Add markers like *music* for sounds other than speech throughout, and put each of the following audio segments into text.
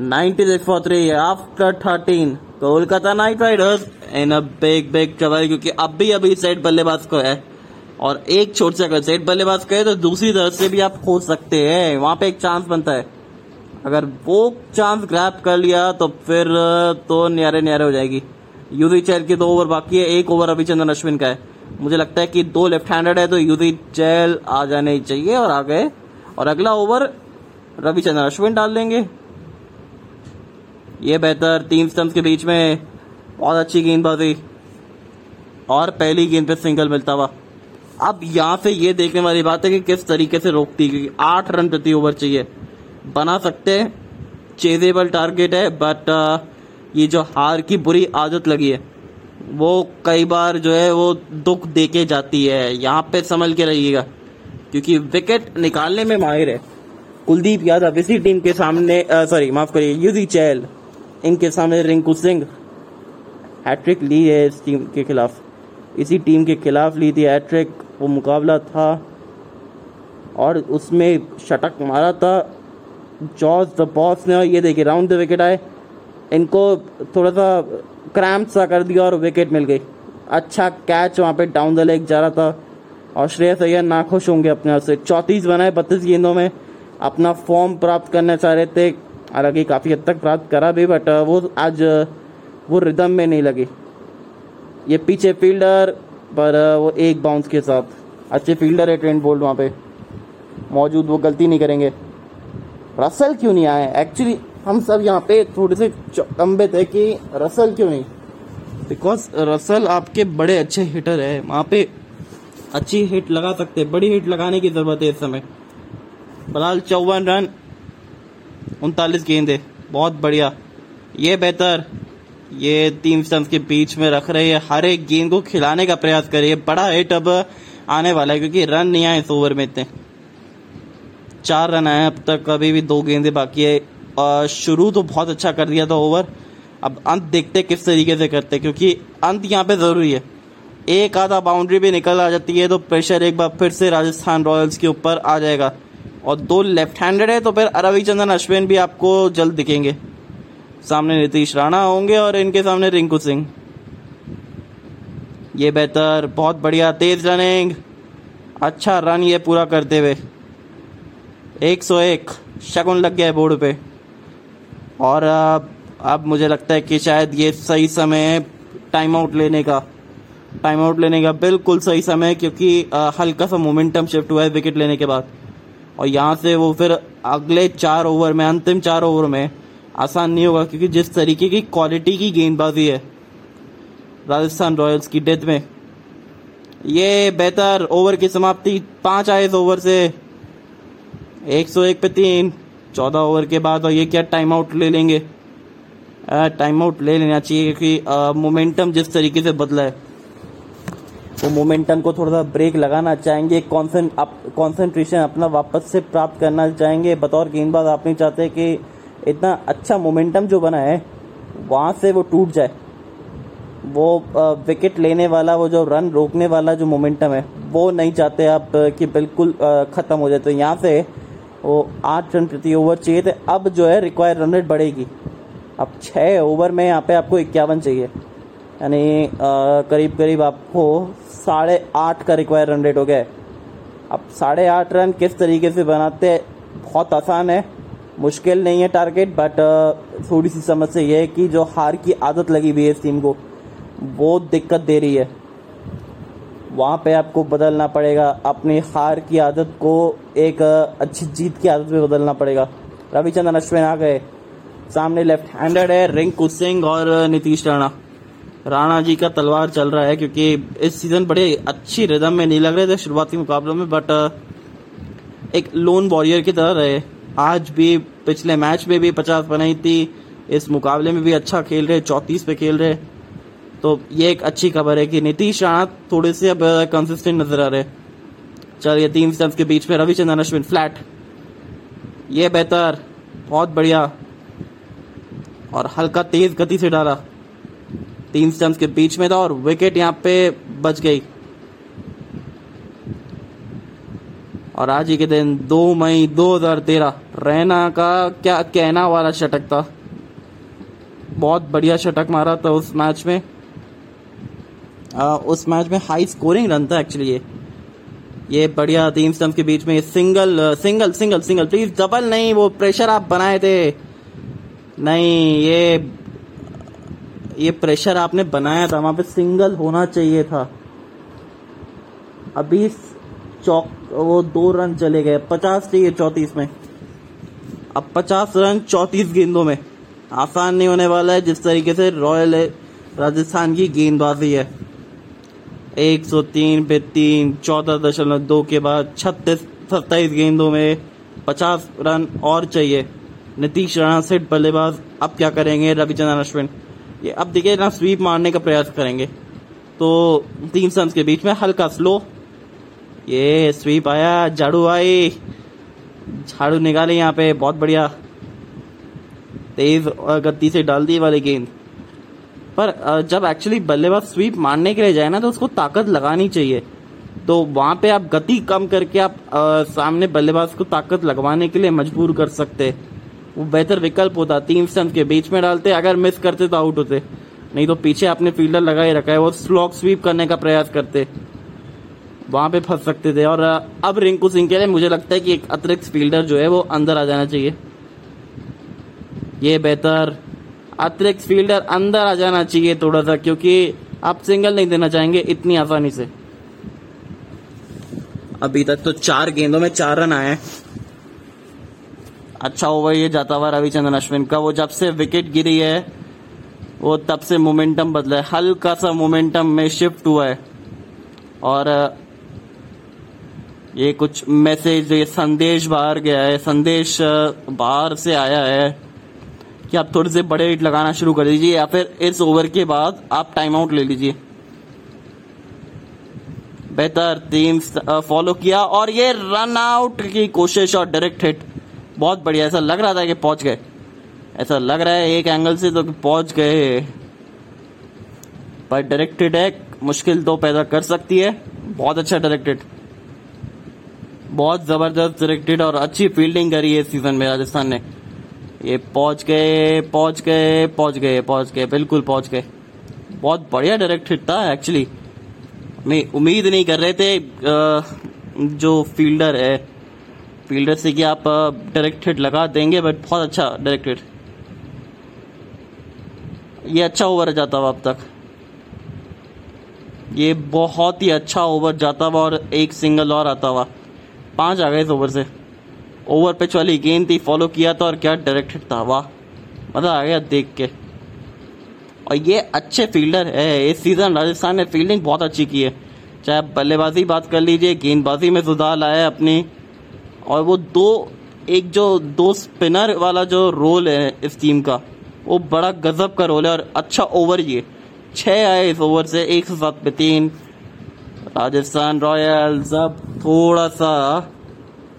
96 for 3 after 13 Kolkata Knight Riders in a big big trouble क्योंकि अभी अभी set बल्लेबाज को है। और एक छोट से अगर सेट बल्लेबाज कहे तो दूसरी तरफ़ से भी आप खोज सकते हैं। वहाँ पे एक चांस बनता है। अगर वो चांस ग्रैप कर लिया तो फिर तो न्यारे न्यारे हो जाएगी। यूजी चैल के दो ओवर बाकी है। एक ओवर अभिचंदन अश्विन का है। मुझे लगता है कि दो लेफ़्ट हैंडेड है तो यूजी चैल आ जाने चाहिए और आ गए और अगला ओवर रविचंद्रन अश्विन डाल देंगे। ये बेहतर तीन स्टम्प के बीच में बहुत अच्छी गेंदबाजी और पहली गेंद पे सिंगल मिलता हुआ। अब यहाँ से ये देखने वाली बात है कि किस तरीके से रोकती क्योंकि आठ रन प्रति ओवर चाहिए। बना सकते हैं चेजेबल टारगेट है बट ये जो हार की बुरी आदत लगी है, वो कई बार जो है वो दुख दे के जाती है। यहाँ पे संभल के रहिएगा, क्योंकि विकेट निकालने में माहिर है। कुलदीप यादव इसी टीम के सामने सॉरी माफ़ करिए यूजी चैल इनके सामने रिंकू सिंह हैट्रिक ली है इस टीम के खिलाफ। इसी टीम के खिलाफ ली थी हैट्रिक। वो मुकाबला था और उसमें शटक मारा था। जॉर्ज द बॉस ने और ये देखिए, राउंड द विकेट आए। इनको थोड़ा सा क्रैम्प सा कर दिया और विकेट मिल गई। अच्छा कैच वहाँ पे डाउन द लेग जा रहा था और श्रेयस अय्यर नाखुश होंगे अपने आप से। चौंतीस बनाए बत्तीस गेंदों में। अपना फॉर्म प्राप्त करना चाह रहे थे हालाँकि काफ़ी हद तक प्राप्त करा भी बट वो आज वो रिदम में नहीं लगी। ये पीछे फील्डर पर वो एक बाउंस के साथ। अच्छे फील्डर है ट्रेंड बोल्ड वहाँ पे। मौजूद वो गलती नहीं करेंगे। रसल क्यों नहीं आए एक्चुअली हम सब यहाँ पे थोड़े से चंबे थे कि रसल क्यों नहीं? बिकॉज़ रसल आपके बड़े अच्छे हिटर है। वहाँ पे अच्छी हिट लगा सकते बड़ी हिट लगाने की ज़रूरत है इस समय। फ़िलहाल चौवन रन उनतालीस गेंदे बहुत बढ़िया। ये बेहतर। ये तीन स्टम्प के बीच में रख रहे हैं। हर एक गेंद को खिलाने का प्रयास करिए बड़ा हिट अब आने वाला है क्योंकि रन नहीं आए इस ओवर में इतने। चार रन आए अब तक अभी भी दो गेंदे बाकी है। शुरू तो बहुत अच्छा कर दिया था ओवर अब अंत देखते किस तरीके से करते क्योंकि अंत यहाँ पे ज़रूरी है। एक आधा बाउंड्री भी निकल आ जाती है तो प्रेशर एक बार फिर से राजस्थान रॉयल्स के ऊपर आ जाएगा। और दो लेफ़्ट हैंडेड है तो फिर रविचंद्रन अश्विन भी आपको जल्द दिखेंगे। सामने नीतीश राणा होंगे और इनके सामने रिंकू सिंह। ये बेहतर, बहुत बढ़िया, तेज रनिंग। अच्छा रन ये पूरा करते हुए। 101 शगुन लग गया है बोर्ड पे। और अब अब मुझे लगता है कि शायद ये सही समय है टाइम आउट लेने का। टाइम आउट लेने का बिल्कुल सही समय है, क्योंकि हल्का सा मोमेंटम शिफ्ट हुआ है विकेट लेने के बाद। और यहाँ से वो फिर अगले चार ओवर में, अंतिम चार ओवर में आसान नहीं होगा, क्योंकि जिस तरीके की क्वालिटी की गेंदबाजी है राजस्थान रॉयल्स की डेथ में, ये बेहतर ओवर की समाप्ति पाँच आए ओवर से। 101 पे तीन, चौदह ओवर के बाद, और ये क्या टाइम आउट ले लेंगे? टाइम आउट ले लेना चाहिए, क्योंकि मोमेंटम जिस तरीके से बदला है। वो मोमेंटम को थोड़ा सा ब्रेक लगाना चाहेंगे कॉन्सेंट्रेशन अपना वापस से प्राप्त करना चाहेंगे। बतौर गेंदबाज आप नहीं चाहते कि इतना अच्छा मोमेंटम जो बना है, वहाँ से वो टूट जाए। वो विकेट लेने वाला, वो जो रन रोकने वाला जो मोमेंटम है, वो नहीं चाहते आप कि बिल्कुल ख़त्म हो जाए। तो यहाँ से वो आठ रन प्रति ओवर चाहिए थे। अब जो है रिक्वायर रन रेट बढ़ेगी। अब छः ओवर में यहाँ पे आपको इक्यावन चाहिए। यानी करीब करीब आपको साढ़े आठ का रिक्वायर रन रेट हो गया अब साढ़े आठ रन किस तरीके से बनाते हैं, बहुत आसान है। मुश्किल नहीं है टारगेट बट थोड़ी सी समस्या ये है कि जो हार की आदत लगी हुई है इस टीम को, वो दिक्कत दे रही है। वहाँ पे आपको बदलना पड़ेगा। अपनी हार की आदत को एक अच्छी जीत की आदत में बदलना पड़ेगा। रविचंद्रन अश्विन आ गए। सामने लेफ़्ट हैंडेड है रिंकू सिंह और नीतीश राणा। राणा जी का तलवार चल रहा है क्योंकि इस सीज़न बड़े अच्छी रिदम में नहीं लग रहे थे शुरुआती मुकाबलों में बट एक लोन वॉरियर की तरह रहे। आज भी, पिछले मैच में भी पचास बनाई थी। इस मुकाबले में भी अच्छा खेल रहे, चौतीस पे खेल रहे। तो ये एक अच्छी खबर है कि नीतीश राणा थोड़े से अब कंसिस्टेंट नज़र आ रहे चलिए, तीन स्टम्स के बीच में रविचंद्रन अश्विन फ्लैट ये बेहतर, बहुत बढ़िया। और हल्का तेज गति से डाला। तीन स्टम्प्स के बीच में था और विकेट यहाँ पे बच गई। और आज ही के दिन 2 मई 2013 रैना का क्या कहना वाला शतक था? बहुत बढ़िया शतक मारा था उस मैच में। आ, उस मैच में हाई स्कोरिंग रन था एक्चुअली ये। ये बढ़िया तीन स्टम्प के बीच में single single single single please double नहीं वो प्रेशर आप बनाए थे। नहीं ये ये प्रेशर आपने बनाया था, वहाँ पे सिंगल होना चाहिए था। अभी चौक, वो दो रन चले गए, पचास चाहिए चौतीस में। अब पचास रन चौतीस गेंदों में। आसान नहीं होने वाला है, जिस तरीके से रॉयल राजस्थान की गेंदबाजी है। 103 पे तीन, चौदह दशमलव दो के बाद छत्तीस, सत्ताईस गेंदों में पचास रन और चाहिए। नीतीश राणा सेठ बल्लेबाज, अब क्या करेंगे रविचंद्रन अश्विन? ये अब देखिए ना स्वीप मारने का प्रयास करेंगे। तो तीन सन्स के बीच में हल्का स्लो ये स्वीप आया झाड़ू आई। झाड़ू निकाले यहाँ पे बहुत बढ़िया। तेज गति से डाल दी वाली गेंद। पर जब एक्चुअली बल्लेबाज स्वीप मारने के लिए जाए ना तो उसको ताकत लगानी चाहिए। तो वहाँ पे आप गति कम करके आप आ, सामने बल्लेबाज को ताकत लगवाने के लिए मजबूर कर सकते। वो बेहतर विकल्प होता तीन स्टंप के बीच में डालते, अगर मिस करते तो आउट होते। नहीं तो पीछे आपने फील्डर लगा ही रखा है, वो स्लॉक स्वीप करने का प्रयास करते। वहाँ पे फंस सकते थे। और, अब रिंकू सिंह के लिए मुझे लगता है कि एक अतिरिक्त फील्डर जो है वो अंदर आ जाना चाहिए। ये बेहतर, अतिरिक्त फील्डर अंदर आ जाना चाहिए थोड़ा सा क्योंकि आप सिंगल नहीं देना चाहेंगे इतनी आसानी से। अभी तक तो चार गेंदों में चार रन आए अच्छा ओवर ये जाता हुआ रविचंद्रन अश्विन का। वो जब से विकेट गिरी है, वो तब से मोमेंटम बदला है। हल्का सा मोमेंटम में शिफ्ट हुआ है। और, ये कुछ मैसेज ये संदेश बाहर गया है। संदेश बाहर से आया है कि आप थोड़े से बड़े हिट लगाना शुरू कर दीजिए या फिर इस ओवर के बाद आप टाइम आउट ले लीजिए। बेहतर टीम फॉलो किया और ये रन आउट की कोशिश और डायरेक्ट हिट बहुत बढ़िया, ऐसा लग रहा था कि पहुँच गए। ऐसा लग रहा है एक एंगल से तो पहुँच गए। पर डायरेक्टेड है, मुश्किल तो पैदा कर सकती है। बहुत अच्छा डायरेक्टेड बहुत ज़बरदस्त डायरेक्टेड और अच्छी फील्डिंग करी है इस सीज़न में राजस्थान ने। ये पहुँच गए पहुँच गए पहुँच गए पहुँच गए, बिल्कुल पहुँच गए। बहुत बढ़िया डायरेक्ट हिट था एक्चुअली उम्मीद नहीं कर रहे थे जो फील्डर है फील्डर से कि आप डायरेक्ट हिट लगा देंगे बट बहुत अच्छा डायरेक्ट हिट ये अच्छा ओवर जाता हुआ अब तक। ये बहुत ही अच्छा ओवर जाता हुआ और एक सिंगल और आता हुआ। पाँच आ गए इस ओवर से। ओवर पिच वाली गेंद थी फॉलो किया था और क्या डायरेक्ट हिट था, वाह। मज़ा आ गया देख के। और ये अच्छे फील्डर है। इस सीज़न राजस्थान ने फील्डिंग बहुत अच्छी की है। चाहे बल्लेबाजी बात कर लीजिए, गेंदबाजी में सुधार लाया अपनी। और वो दो, एक जो दो स्पिनर वाला जो रोल है इस टीम का, वो बड़ा गजब का रोल है और अच्छा ओवर ये। छः आए इस ओवर से, एक सौ सात पे तीन। राजस्थान रॉयल्स अब थोड़ा सा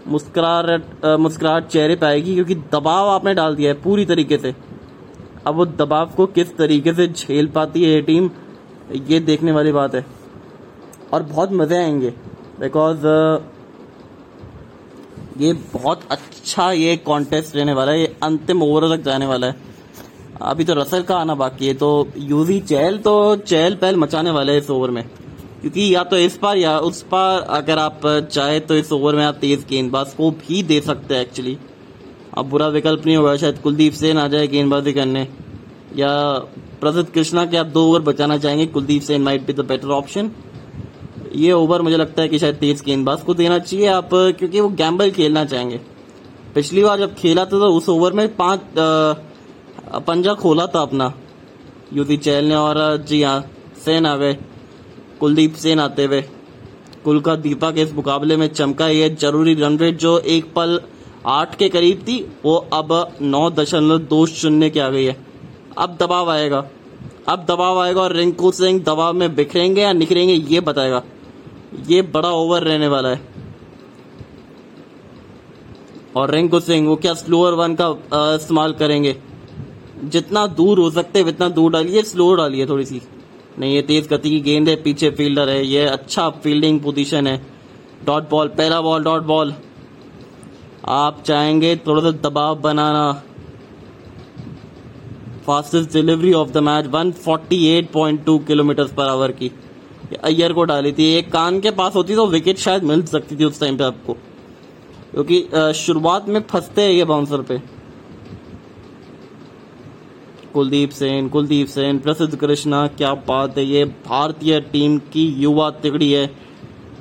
मुस्कुराहट मुस्कुराहट चेहरे पे आएगी क्योंकि दबाव आपने डाल दिया है पूरी तरीके से। अब वो दबाव को किस तरीके से झेल पाती है ये टीम ये देखने वाली बात है। और बहुत मज़े आएँगे। बिकॉज़ ये बहुत अच्छा ये कॉन्टेस्ट रहने वाला है, ये अंतिम ओवर तक जाने वाला है। अभी तो रसल का आना बाकी है तो यूजी चहल तो चहल पहल मचाने वाले है इस ओवर में। क्योंकि या तो इस पार या उस पार अगर आप चाहे तो इस ओवर में आप तेज गेंदबाज को भी दे सकते हैं एक्चुअली अब बुरा विकल्प नहीं होगा, शायद कुलदीप सेन आ जाए गेंदबाजी करने। या प्रसिद्ध कृष्णा के आप दो ओवर बचाना चाहेंगे, Kuldeep Sen might be the better option ये ओवर मुझे लगता है कि शायद तेज गेंदबाज को देना चाहिए। आप, क्योंकि वो गैम्बल खेलना चाहेंगे। पिछली बार जब खेला था तो उस ओवर में पाँच पंजा खोला था अपना। युति चैल ने और जी हाँ सेन आ गए कुलदीप सेन आते हुए। कुल का दीपक इस मुकाबले में चमका। ये ज़रूरी रन रेट जो एक पल आठ के करीब थी, वो अब नौ दशमलव दो शून्य की आ गई है। अब दबाव आएगा। अब दबाव आएगा और रिंकू सिंह दबाव में बिखरेंगे या निखरेंगे, ये बताएगा। ये बड़ा ओवर रहने वाला है। और रिंकू सिंह वो क्या स्लोअर वन का इस्तेमाल करेंगे? जितना दूर हो सकते हैं, उतना दूर डालिए स्लो डालिए थोड़ी सी। नहीं, ये तेज गति की गेंद है, पीछे फील्डर है, ये अच्छा फील्डिंग पोजीशन है। डॉट बॉल पहला बॉल डॉट बॉल आप चाहेंगे थोड़ा सा दबाव बनाना। Fastest delivery of the match 148.2 kilometre per hour की। अय्यर को डाली थी। एक कान के पास होती तो विकेट शायद मिल सकती थी उस टाइम पे आपको। क्योंकि शुरुआत में फंसते हैं ये बाउंसर पे। कुलदीप सेन कुलदीप सेन, प्रसिद्ध कृष्णा, क्या बात है, ये भारतीय टीम की युवा तिगड़ी है।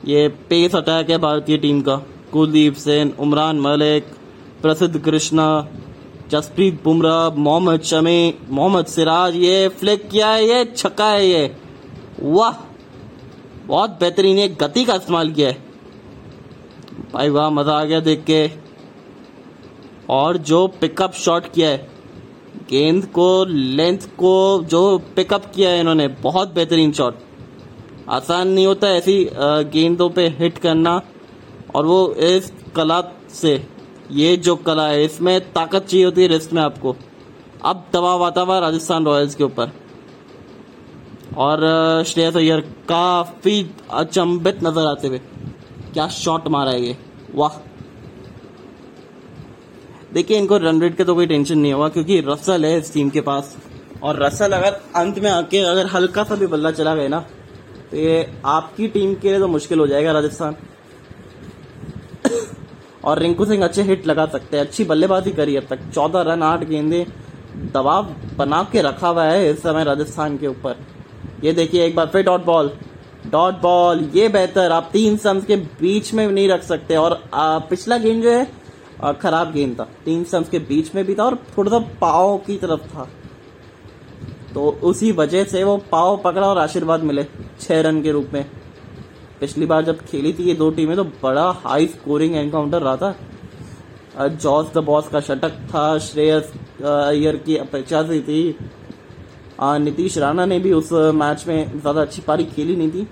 ये पेस अटैक है भारतीय टीम का। कुलदीप सेन, उमरान मलिक, प्रसिद्ध कृष्णा, जसप्रीत बुमराह, मोहम्मद शमी, मोहम्मद सिराज, ये फ्लिक किया है, ये छक्का है, ये। वाह! बहुत बेहतरीन ये गति का इस्तेमाल किया है। भाई वाह, मज़ा आ गया देख के। और जो पिकअप शॉट किया है, गेंद को लेंथ को, जो पिकअप किया है इन्होंने, बहुत बेहतरीन शॉट आसान नहीं होता ऐसी गेंदों पे हिट करना। और वो इस कला से, ये जो कला है, इसमें ताकत चाहिए होती है रिस्ट में आपको। अब दबाव आता हुआ राजस्थान रॉयल्स के ऊपर। और श्रेयस अय्यर काफ़ी अचंभित नज़र आते हुए, क्या शॉट मारा है ये? वाह। देखिए, इनको रन रेट का तो कोई टेंशन नहीं हुआ क्योंकि रसल है इस टीम के पास। और रसल अगर अंत में आके, अगर हल्का सा भी बल्ला चला गया ना तो ये आपकी टीम के लिए तो मुश्किल हो जाएगा, राजस्थान। और रिंकू सिंह अच्छे हिट लगा सकते हैं, अच्छी बल्लेबाजी करी अब तक। चौदह रन, आठ गेंदे, दबाव बना के रखा हुआ है इस समय राजस्थान के ऊपर। ये देखिए एक बार फिर डॉट बॉल डॉट बॉल ये बेहतर आप तीन सन्स के बीच में नहीं रख सकते और आ, पिछला गेंद जो है खराब गेंद था। तीन स्टम्स के बीच में भी था और थोड़ा सा पाव की तरफ़ था। तो उसी वजह से वो पाओ पकड़ा और आशीर्वाद मिले छह रन के रूप में। पिछली बार जब खेली थी ये दो टीमें तो बड़ा हाई स्कोरिंग एनकाउंटर रहा था। जॉर्ज द बॉस का शतक था श्रेयस अय्यर की अपेक्षा से थी। नीतीश राणा ने भी उस मैच में ज़्यादा अच्छी पारी खेली नहीं थी।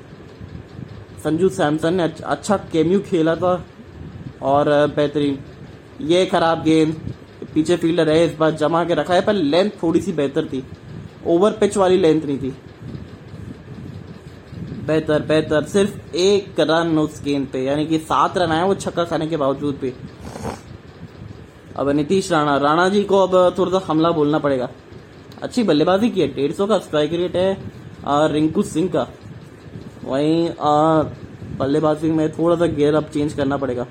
संजू सैमसन ने अच्छा केम्यू खेला था और बेहतरीन। ये खराब गेंद, पीछे फील्डर है, इस बार जमा के रखा है, पर लेंथ थोड़ी सी बेहतर थी। ओवर पिच वाली लेंथ नहीं थी। बेहतर बेहतर, सिर्फ़ एक रन उस गेंद पे, यानी कि सात रन आए, वो छक्का खाने के बावजूद भी। अब नीतीश राणा राणा जी को अब, थोड़ा सा हमला बोलना पड़ेगा। अच्छी बल्लेबाजी की है डेढ़ सौ का स्ट्राइक रेट है रिंकू सिंह का। वहीं बल्लेबाजी में थोड़ा सा गेयर अब चेंज करना पड़ेगा।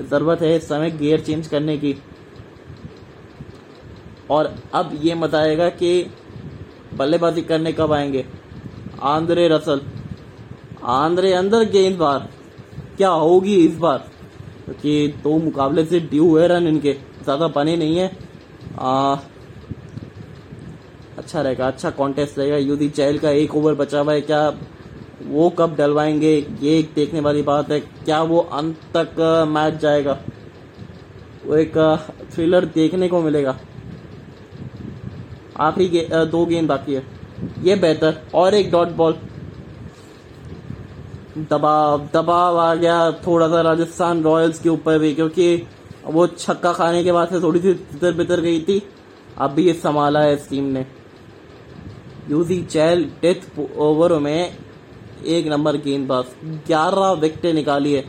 ज़रूरत है इस समय गियर चेंज करने की। और अब ये मत आएगा कि बल्लेबाजी करने कब आएँगे। Andre Russell. आंद्रे अंदर गेंद बार। क्या होगी इस बार? क्योंकि दो मुकाबले से ड्यू हुए रन इनके। ज़्यादा बने नहीं है। आ, अच्छा रहेगा अच्छा कॉन्टेस्ट रहेगा युद्धि चैल का एक ओवर बचा हुआ है क्या वो कब डलवाएँगे ये एक देखने वाली बात है क्या वो अंत तक मैच जाएगा? वो एक थ्रिलर देखने को मिलेगा। आखिरी गे, दो गेंद बाकी है। ये बेहतर। और एक डॉट बॉल दबाव दबाव आ गया थोड़ा सा राजस्थान रॉयल्स के ऊपर भी क्योंकि वो छक्का खाने के बाद से थोड़ी सी तितर बितर गई थी। अब भी ये संभाला है इस टीम ने। यूजी चैल डेथ ओवर में एक नंबर गेंदबाज। ग्यारह विकेटें निकाली है।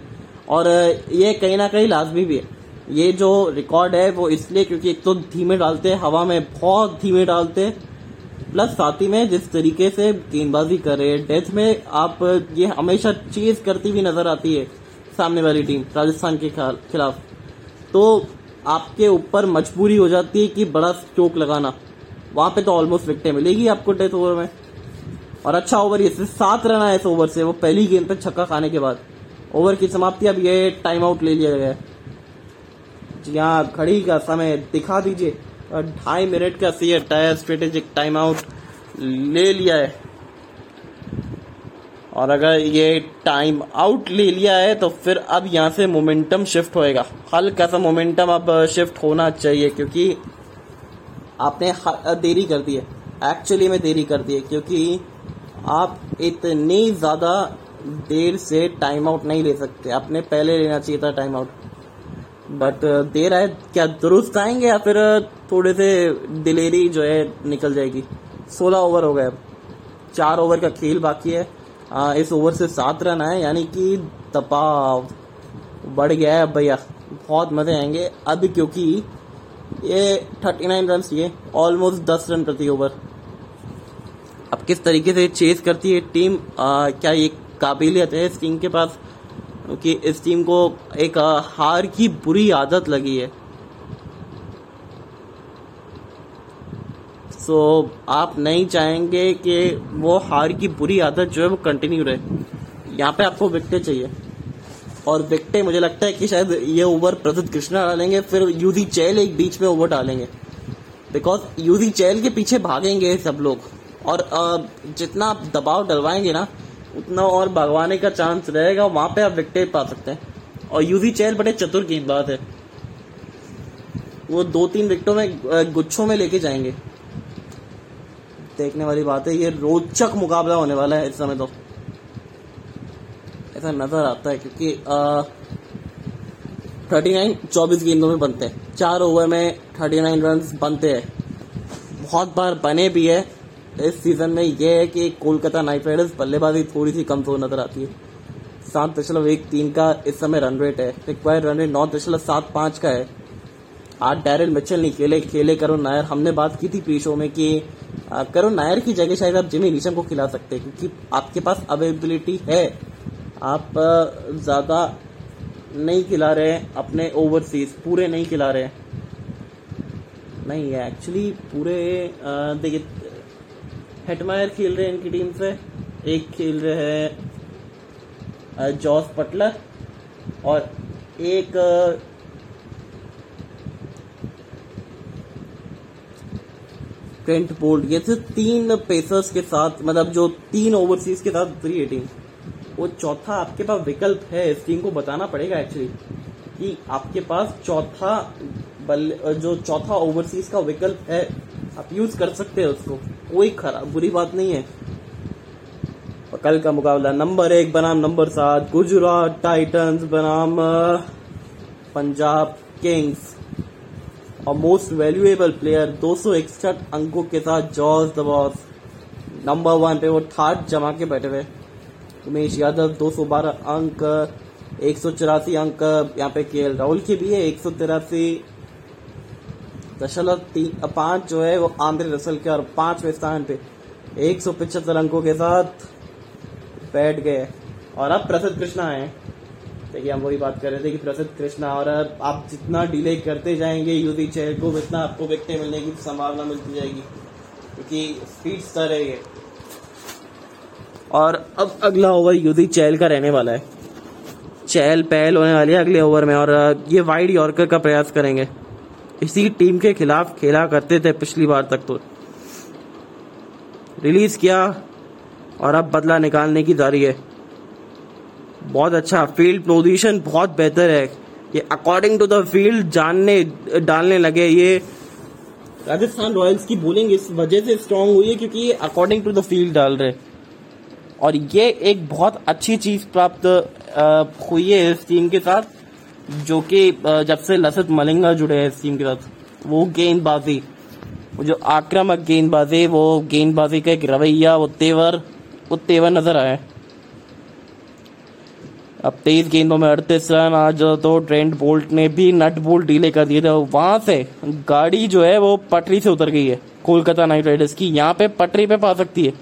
और ये कहीं ना कहीं लाजमी भी है। ये जो रिकॉर्ड है, वो इसलिए क्योंकि एक तो धीमे डालते हवा में बहुत धीमे डालते प्लस साथ ही में जिस तरीके से गेंदबाजी कर रहे हैं, डेथ में आप, ये हमेशा चेज करती हुई नज़र आती है सामने वाली टीम, राजस्थान के खिलाफ। तो आपके ऊपर मजबूरी हो जाती है कि बड़ा स्ट्रोक लगाना। वहाँ पे तो ऑलमोस्ट विकटें मिलेगी आपको डेथ ओवर में। और अच्छा ओवर ये सिर्फ़ सात रन आए इस ओवर से, वो पहली गेंद पे छक्का खाने के बाद। ओवर की समाप्ति, अब ये टाइम आउट ले लिया गया जी हाँ घड़ी का समय दिखा दीजिए। ढाई मिनट का सी टायर स्ट्रेटेजिक टाइम आउट ले लिया है। और अगर ये टाइम आउट ले लिया है तो फिर अब यहाँ से मोमेंटम शिफ्ट होएगा। हल्का सा मोमेंटम अब शिफ्ट होना चाहिए, क्योंकि आपने देरी कर दी है। एक्चुअली में देरी कर दी है क्योंकि आप इतनी ज़्यादा देर से टाइम आउट नहीं ले सकते। आपने पहले लेना चाहिए था टाइम आउट बट देर आए क्या दुरुस्त आएँगे या फिर थोड़े से दिलेरी जो है निकल जाएगी? सोलह ओवर हो गए अब। चार ओवर का खेल बाकी है। आ, इस ओवर से सात रन आए यानी कि दबाव बढ़ गया है भैया। बहुत मज़े आएँगे। अब क्योंकि ये 39 रन ये ऑलमोस्ट 10 रन प्रति ओवर अब किस तरीके से चेस करती है टीम आ, क्या ये काबिलियत है इस टीम के पास? क्योंकि इस टीम को एक आ, हार की बुरी आदत लगी है। सो so, आप नहीं चाहेंगे कि वो हार की बुरी आदत जो है वो कंटिन्यू रहे। यहाँ पे आपको विकटे चाहिए। और विकटे मुझे लगता है कि शायद ये ओवर प्रसिद्ध कृष्णा डालेंगे, फिर यूजी चैल एक बीच में ओवर डालेंगे। बिकॉज़ यूजी चैल के पीछे भागेंगे सब लोग। और जितना आप दबाव डलवाएँगे ना, उतना और भगवाने का चांस रहेगा, वहाँ पे आप विकटे पा सकते हैं। और यूजी चैल बड़े चतुर गेंदबाज है। वो दो तीन विकटों में गुच्छों में लेके जाएँगे। देखने वाली बात है, ये रोचक मुकाबला होने वाला है इस समय तो। ऐसा नज़र आता है क्योंकि थर्टी नाइन चौबीस गेंदों में बनते हैं। चार ओवर में थर्टी नाइन रन बनते हैं। बहुत बार बने भी है। इस सीज़न में यह है कि कोलकाता नाइट राइडर्स बल्लेबाजी थोड़ी सी कमज़ोर नज़र आती है। सात दशमलव एक तीन का इस समय रन रेट है। रिक्वायर्ड रन रेट नौ दशमलव सात पाँच का है। आज डैरिल मिचल नहीं खेले खेले करुण नायर। हमने बात की थी प्री शो में कि करुण नायर की जगह शायद आप जिमी नीशम को खिला सकते हैं, क्योंकि आपके पास अवेलेबिलिटी है। आप ज़्यादा नहीं खिला रहे अपने ओवरसीज पूरे नहीं खिला रहे नहीं है एक्चुअली पूरे देखिए हेटमायर खेल रहे हैं इनकी टीम से। एक खेल रहे हैं जॉस पटलर और एक ट्रेंट बोल्ट ये थे तीन पेसर्स के साथ मतलब जो तीन ओवरसीज के साथ थ्री एटीन वो चौथा आपके पास विकल्प है, इस टीम को बताना पड़ेगा एक्चुअली कि आपके पास चौथा बल्ले जो चौथा ओवरसीज का विकल्प है, आप यूज़ कर सकते हैं उसको। कोई खराब, बुरी बात नहीं है। कल का मुकाबला, नंबर एक बनाम नंबर सात, गुजरात टाइटंस बनाम पंजाब किंग्स। और मोस्ट वैल्यूएबल प्लेयर दो इकसठ अंकों के साथ George the boss number one पे वो थर्ड जमा के बैठे हुए। उमेश यादव 212 अंक, एक सौ चौरासी अंक। यहाँ पे के राहुल के भी है, एक सौ तिरासी। दशमलव तीन पाँच जो है, वो आंध्र रसल के, और पाँचवें स्थान पे एक सौ पिछहत्तर अंकों के साथ बैठ गए। और अब प्रसिद्ध कृष्णा है। देखिए, हम वही बात कर रहे थे कि प्रसिद्ध कृष्णा, और अब आप जितना डिले करते जाएँगे यूदी चेयर को, उतना आपको विकटें मिलने की संभावना मिलती जाएगी। क्योंकि स्पीड स्तर है। ये और अब अगला ओवर यूदी चैल का रहने वाला है। चैल पहल होने वाली है अगले ओवर में और ये वाइड यॉर्कर का प्रयास करेंगे। इसी टीम के खिलाफ खेला करते थे पिछली बार तक तो। रिलीज़ किया और अब बदला निकालने की जारी है। बहुत अच्छा फ़ील्ड पोजीशन बहुत बेहतर है। ये अकॉर्डिंग टू द फ़ील्ड जानने, डालने लगे। ये राजस्थान रॉयल्स की बोलिंग इस वजह से स्ट्रांग हुई है क्योंकि ये अकॉर्डिंग टू द फ़ील्ड डाल रहे और ये एक बहुत अच्छी चीज़ प्राप्त हुई है इस टीम के साथ, जो कि जब से लसित मलिंगा जुड़े हैं इस टीम के साथ, वो गेंदबाजी, जो आक्रामक गेंदबाजी, वो गेंदबाजी का एक रवैया, वो तेवर वो तेवर नज़र आया अब तेईस गेंदों में अड़तीस रन, आज तो ट्रेंड बोल्ट ने भी नट बोल्ट डीले कर दिए थे वहाँ से गाड़ी जो है वो पटरी से उतर गई है, कोलकाता नाइट राइडर्स की, यहाँ पे पटरी पे पा सकती है।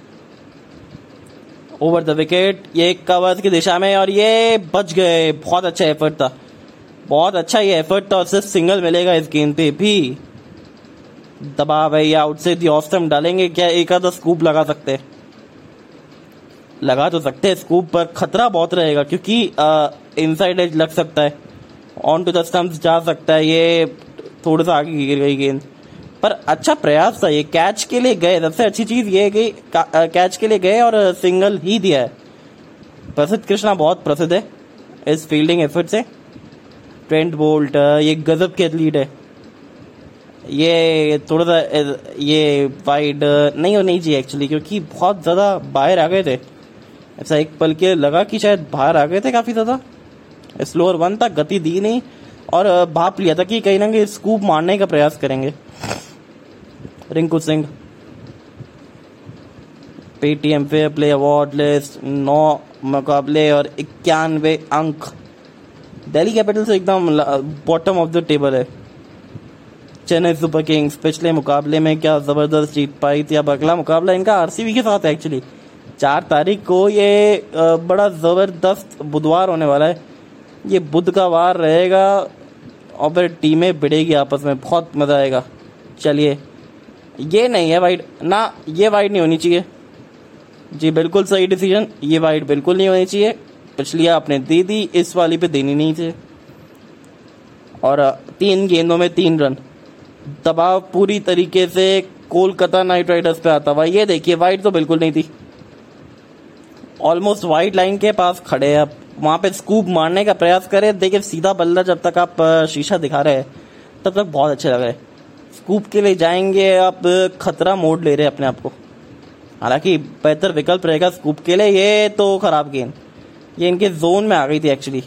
ओवर द विकेट ये कवर की दिशा में और ये बच गए। बहुत अच्छा एफर्ट था। बहुत अच्छा ये एफर्ट था। और सिर्फ़ सिंगल मिलेगा इस गेंद पे भी। दबाव है या आउट से दी ऑफ़ डालेंगे। क्या एक आधा स्कूप लगा सकते? लगा तो सकते हैं स्कूप पर खतरा बहुत रहेगा क्योंकि इनसाइड एज लग सकता है। ऑन टू द स्टम्प जा सकता है। ये थोड़ा सा आगे गिर गई गेंद। पर अच्छा प्रयास था ये। कैच के लिए गए, सबसे अच्छी चीज़ ये है कि कैच के लिए गए और सिंगल ही दिया है। प्रसिद्ध कृष्णा बहुत प्रसिद्ध है इस फील्डिंग एफर्ट से। ट्रेंट बोल्ट ये गजब के एथलीट है। ये थोड़ा सा ये वाइड नहीं होनी चाहिए एक्चुअली क्योंकि बहुत ज़्यादा बाहर आ गए थे। ऐसा एक पल के लगा कि शायद बाहर आ गए थे काफ़ी ज़्यादा। स्लोअर वन था गति दी नहीं और भाप लिया था कि कहीं ना कहीं स्कूप मारने का प्रयास करेंगे। Rinku Singh. Paytm fair play award list नौ मुकाबले और इक्यानवे अंक। दिल्ली कैपिटल्स एकदम बॉटम ऑफ़ द टेबल है। चेन्नई सुपर किंग्स पिछले मुकाबले में क्या ज़बरदस्त जीत पाई थी? अब अगला मुकाबला इनका आरसीबी के साथ है एक्चुअली चार तारीख को ये बड़ा ज़बरदस्त बुधवार होने वाला है। ये बुध का वार रहेगा, और फिर टीमें भिड़ेगी आपस में, बहुत मज़ा आएगा। चलिए ये नहीं है वाइट ना, ये वाइट नहीं होनी चाहिए। जी, बिल्कुल सही डिसीज़न ये वाइट बिल्कुल नहीं होनी चाहिए। पिछली आपने दे दी, इस वाली पे देनी नहीं थी और तीन गेंदों में तीन रन। दबाव पूरी तरीके से कोलकाता नाइट राइडर्स पे आता हुआ। ये देखिए वाइट तो बिल्कुल नहीं थी। ऑलमोस्ट वाइट लाइन के पास खड़े हैं आप। वहाँ पे स्कूप मारने का प्रयास करें। देखिए, सीधा बल्ला जब तक आप शीशा दिखा रहे हैं, तब तक बहुत अच्छे लग रहे स्कूप के लिए जाएँगे, आप खतरा मोड ले रहे हैं अपने आप को। हालाँकि बेहतर विकल्प रहेगा स्कूप के लिए, ये तो खराब गेंद ये इनके जोन में आ गई थी एक्चुअली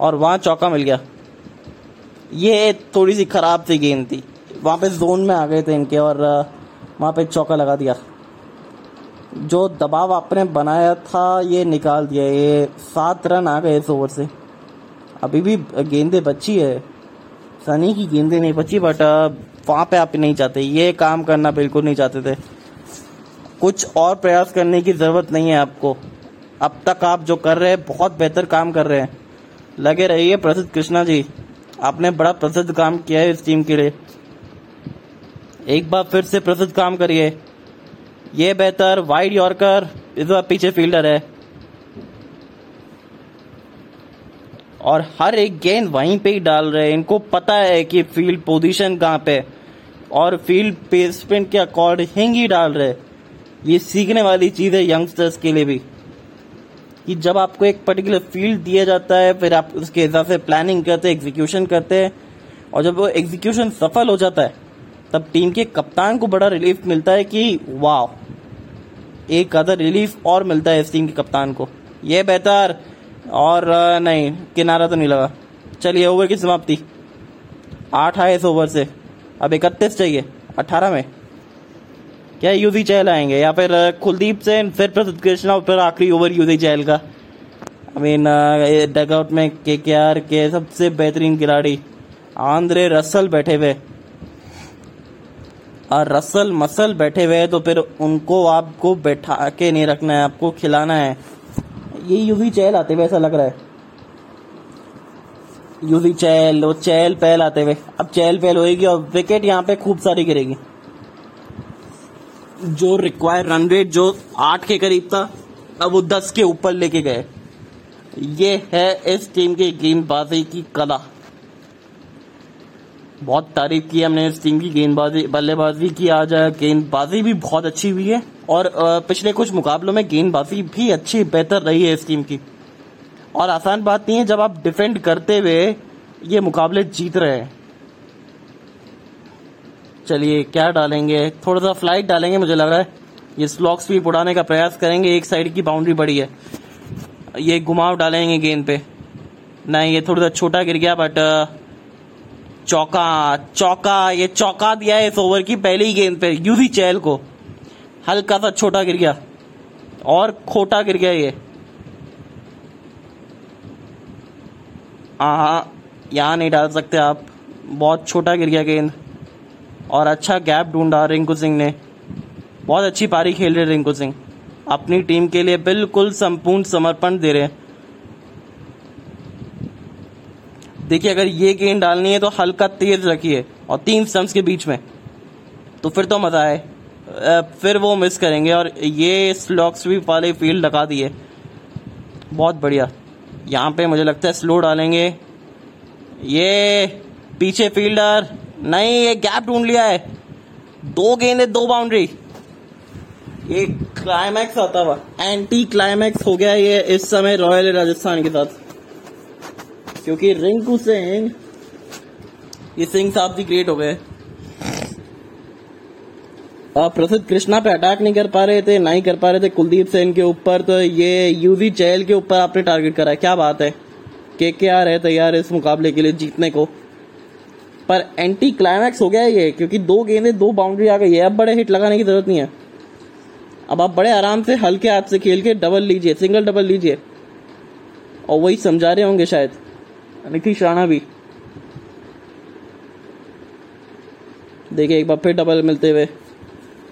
और वहाँ चौका मिल गया। ये थोड़ी सी खराब सी गेंद थी। वहाँ पे जोन में आ गए थे इनके और वहाँ पे चौका लगा दिया। जो दबाव आपने बनाया था, ये निकाल दिया। ये सात रन आ गए इस ओवर से। अभी भी गेंदे बची है। सनी की गेंदे नहीं बची बट वहाँ पे आप नहीं चाहते, ये काम करना बिल्कुल नहीं चाहते थे। कुछ और प्रयास करने की ज़रूरत नहीं है आपको। अब तक आप जो कर रहे हैं, बहुत बेहतर काम कर रहे हैं। लगे रहिए प्रसिद्ध कृष्णा जी, आपने बड़ा प्रसिद्ध काम किया है इस टीम के लिए। एक बार फिर से प्रसिद्ध काम करिए। ये बेहतर, वाइड यॉर्कर, इस बार पीछे फील्डर है। और हर एक गेंद वहीं पे ही डाल रहे हैं। इनको पता है कि फ़ील्ड पोजीशन कहाँ पे और फ़ील्ड प्लेसमेंट के अकॉर्डिंग ही डाल रहे ये सीखने वाली चीज़ है यंगस्टर्स के लिए भी। कि जब आपको एक पर्टिकुलर फ़ील्ड दिया जाता है, फिर आप उसके हिसाब से प्लानिंग करते हैं एग्जीक्यूशन करते हैं। और जब वो एग्जीक्यूशन सफल हो जाता है, तब टीम के कप्तान को बड़ा रिलीफ मिलता है कि, वाह, एक अदर रिलीफ और मिलता है इस टीम के कप्तान को। ये बेहतर। और नहीं, किनारा तो नहीं लगा। चलिए ओवर की समाप्ति। आठ आए इस ओवर से। अब इकतीस चाहिए। अठारह में। क्या यूजी चहल आएँगे? या फिर कुलदीप सेन फिर प्रसिद्ध कृष्णा फिर आखिरी ओवर यूजी चहल का। आई मीन डगआउट में के के आर के सबसे बेहतरीन खिलाड़ी आंद्रे रसल बैठे हुए। और रसल मसल बैठे हुए तो फिर उनको आपको बैठा के नहीं रखना है, आपको खिलाना है। ये यूवी चैल आते हुए ऐसा लग रहा है। यूवी चैल वो चैल पहल आते हुए। अब चैल पहल होएगी और विकेट यहाँ पे खूब सारी गिरेगी। जो रिक्वायर रन रेट जो आठ के करीब था, अब वो दस के ऊपर लेके गए। ये है इस टीम की गेंदबाजी की कला। बहुत तारीफ़ की हमने इस टीम की, गेंदबाजी, बल्लेबाजी की, आज गेंदबाजी भी बहुत अच्छी हुई है। और पिछले कुछ मुकाबलों में गेंदबाजी भी अच्छी, बेहतर रही है इस टीम की। और आसान बात नहीं है, जब आप डिफेंड करते हुए ये मुकाबले जीत रहे हैं। चलिए, क्या डालेंगे? थोड़ा सा फ़्लाइट डालेंगे, मुझे लग रहा है। ये स्लॉक स्पीड उड़ाने का प्रयास करेंगे, एक साइड की बाउंड्री बड़ी है। ये घुमाव डालेंगे गेंद पे। नहीं, ये थोड़ा सा छोटा गिर गया बट चौका चौका, ये चौका दिया है इस ओवर की पहली गेंद पे यूवी चैल को। हल्का सा छोटा गिर गया। और खोटा गिर गया ये। हाँ यहाँ नहीं डाल सकते आप। बहुत छोटा गिर गया गेंद। और अच्छा गैप ढूंढा रिंकू सिंह ने। बहुत अच्छी पारी खेल रहे रिंकू सिंह। अपनी टीम के लिए बिल्कुल संपूर्ण समर्पण दे रहे हैं। देखिए, अगर ये गेंद डालनी है तो हल्का तेज रखिए और तीन स्टम्प्स के बीच में। तो फिर तो मज़ा आए। फिर वो मिस करेंगे और ये स्लॉक स्वीप वाले फ़ील्ड लगा दिए। बहुत बढ़िया। यहाँ पे मुझे लगता है स्लो डालेंगे। ये पीछे फील्डर नहीं, ये गैप ढूंढ लिया है। दो गेंदे दो बाउंड्री ये क्लाइमैक्स आता हुआ। एंटी क्लाइमैक्स हो गया ये इस समय रॉयल राजस्थान के साथ। क्योंकि रिंकू सिंह ये सिंह साहब भी ग्रेट हो गए। आप प्रसिद्ध कृष्णा पे अटैक नहीं कर पा रहे थे, ना ही कर पा रहे थे कुलदीप सेन के ऊपर तो ये यूवी चहल के ऊपर आपने टारगेट करा है। क्या बात है? के के आर है तैयार इस मुकाबले के लिए जीतने को। पर एंटी क्लाइमैक्स हो गया ये, क्योंकि दो गेंदे, दो बाउंड्री आ गई है। अब बड़े हिट लगाने की ज़रूरत नहीं है। अब आप बड़े आराम से, हल्के हाथ से खेल के डबल लीजिए सिंगल डबल लीजिए। और वही समझा रहे होंगे शायद। नीतीश राणा भी। देखिए, एक बार फिर डबल मिलते हुए।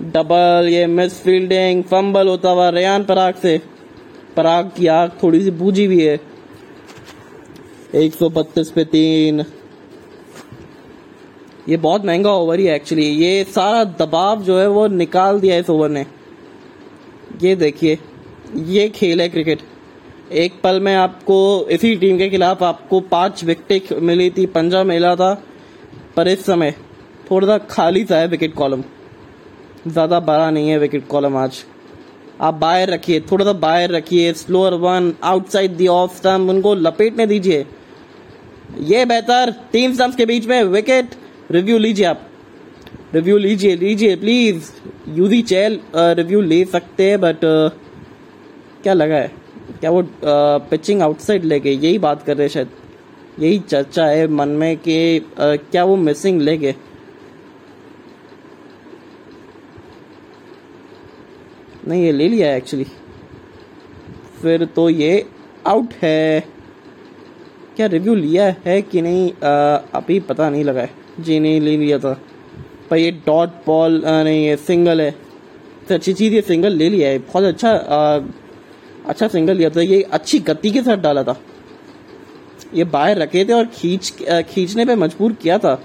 डबल ये मिस फील्डिंग फंबल होता हुआ रेयान पराग से। पराग की आग थोड़ी सी बूझी भी है। एक सौ बत्तीस पे तीन। ये बहुत महँगा ओवर ही है एक्चुअली ये सारा दबाव जो है वो निकाल दिया इस ओवर ने। ये देखिए, ये खेल है क्रिकेट। एक पल में आपको इसी टीम के खिलाफ आपको पाँच विकेट मिली थी। पंजा मिला था, पर इस समय थोड़ा सा खाली सा है विकेट कॉलम ज़्यादा बड़ा नहीं है विकेट कॉलम आज। आप बाहर रखिए, थोड़ा सा बाहर रखिए slower one outside the off stump उनको लपेटने दीजिए। ये बेहतर, तीन स्टम्प के बीच में विकेट रिव्यू लीजिए आप। रिव्यू लीजिए लीजिए प्लीज़ यूजी चैल रिव्यू ले सकते हैं बट क्या लगा है? क्या वो पिचिंग आउटसाइड ले गए यही बात कर रहे शायद। यही चर्चा है मन में कि क्या वो मिसिंग ले गए नहीं ये ले लिया है एक्चुअली फिर तो ये आउट है। क्या रिव्यू लिया है कि नहीं? आ, अभी पता नहीं लगा है। जी नहीं ले लिया था। पर ये डॉट बॉल नहीं ये सिंगल है। तो अच्छी चीज़ ये सिंगल ले लिया है। बहुत अच्छा अच्छा सिंगल लिया था ये अच्छी गति के साथ डाला था। ये बाहर रखे थे और खींच खींचने पे मजबूर किया था।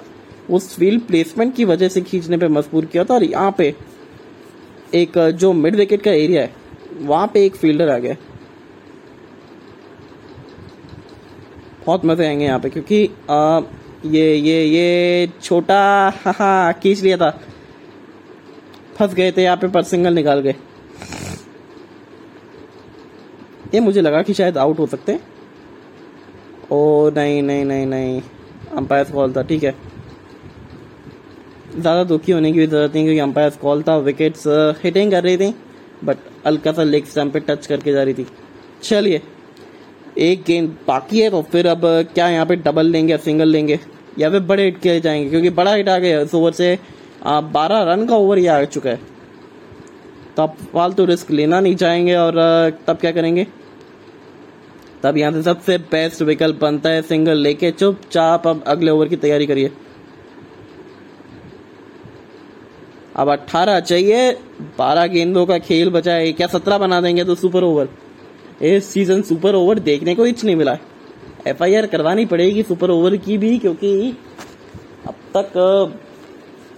उस फ़ील्ड प्लेसमेंट की वजह से खींचने पे मजबूर किया था और यहाँ पे एक जो मिड विकेट का एरिया है वहाँ पे एक फील्डर आ गया। बहुत मज़े आएँगे यहाँ पे क्योंकि आ, ये ये ये छोटा *laughs* हाँ खींच लिया था। फंस गए थे यहाँ पे पर सिंगल निकाल गए ये मुझे लगा कि शायद आउट हो सकते ओ, नहीं नहीं नहीं नहीं। अंपायर कॉल था, ठीक है। ज़्यादा दुखी होने की भी ज़रूरत नहीं, क्योंकि अंपायर कॉल था विकेट्स हिटिंग कर रही थी बट हल्का सा लेग स्टम्प पे टच करके जा रही थी। चलिए, एक गेंद बाकी है तो फिर अब क्या यहाँ पे डबल लेंगे या सिंगल लेंगे? या फिर बड़े हिट किए जाएँगे, क्योंकि बड़ा हिट आ गया इस ओवर से बारह रन का ओवर ये आ चुका है। तो अब फालतू रिस्क लेना नहीं चाहेंगे और तब क्या करेंगे? तब यहाँ से सबसे बेस्ट विकल्प बनता है सिंगल लेके चुपचाप अब अगले ओवर की तैयारी करिए। अब 18 चाहिए 12 गेंदों का खेल बचा है, क्या 17 बना देंगे तो सुपर ओवर इस सीज़न सुपर ओवर देखने को इच नहीं मिला एफ़ आई आर करवानी पड़ेगी सुपर ओवर की भी, क्योंकि अब तक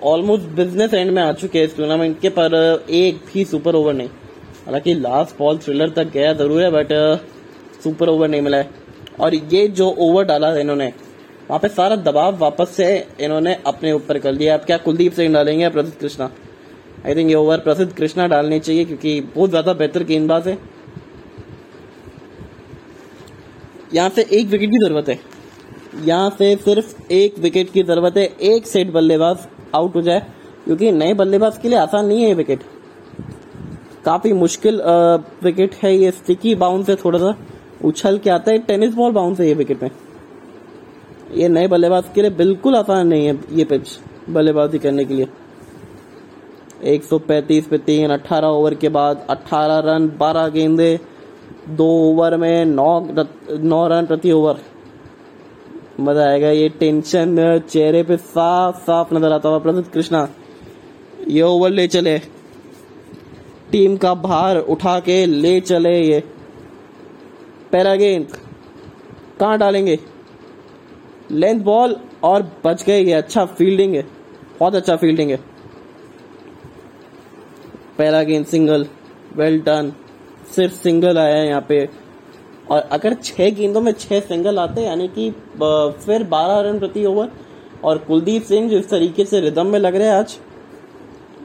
ऑलमोस्ट बिज़नेस एंड में आ चुके हैं इस टूर्नामेंट के, पर एक भी सुपर ओवर नहीं। हालाँकि लास्ट बॉल थ्रिलर तक गया ज़रूर है बट सुपर ओवर नहीं मिला है। और ये जो ओवर डाला है इन्होंने, वहाँ पे सारा दबाव वापस से इन्होंने अपने ऊपर कर लिया अब क्या कुलदीप सिंह डालेंगे या प्रसिद्ध कृष्णा? आई थिंक ये ओवर प्रसिद्ध कृष्णा डालनी चाहिए क्योंकि बहुत ज़्यादा बेहतर गेंदबाज है। यहाँ से एक विकेट की ज़रूरत है। यहाँ से सिर्फ़ एक विकेट की ज़रूरत है। एक सेट बल्लेबाज आउट हो जाए, क्योंकि नए बल्लेबाज के लिए आसान नहीं है ये विकेट काफ़ी मुश्किल विकेट है ये। स्टिकी बाउंस है थोड़ा सा। उछल के आता है। टेनिस बॉल बाउंस है ये विकेट में। ये नए बल्लेबाज के लिए बिल्कुल आसान नहीं है ये पिच बल्लेबाजी करने के लिए। 135 पे तीन 18 ओवर के बाद 18 रन 12 गेंदे, दो ओवर में नौ नौ रन प्रति ओवर मज़ा आएगा ये टेंशन चेहरे पे साफ़ साफ़ नज़र आता हुआ प्रसिद्ध कृष्णा, ये ओवर ले चले। टीम का भार उठा के ले चले ये। पैरा गेंद। कहाँ डालेंगे? लेंथ बॉल और बच गए ये अच्छा फील्डिंग है। बहुत अच्छा फील्डिंग है। पहला गेंद सिंगल वेल डन सिर्फ़ सिंगल आया है यहाँ पे। और अगर छह गेंदों में छह सिंगल आते हैं यानी कि फिर बारह रन प्रति ओवर और कुलदीप सिंह जिस तरीके से रिदम में लग रहे हैं आज,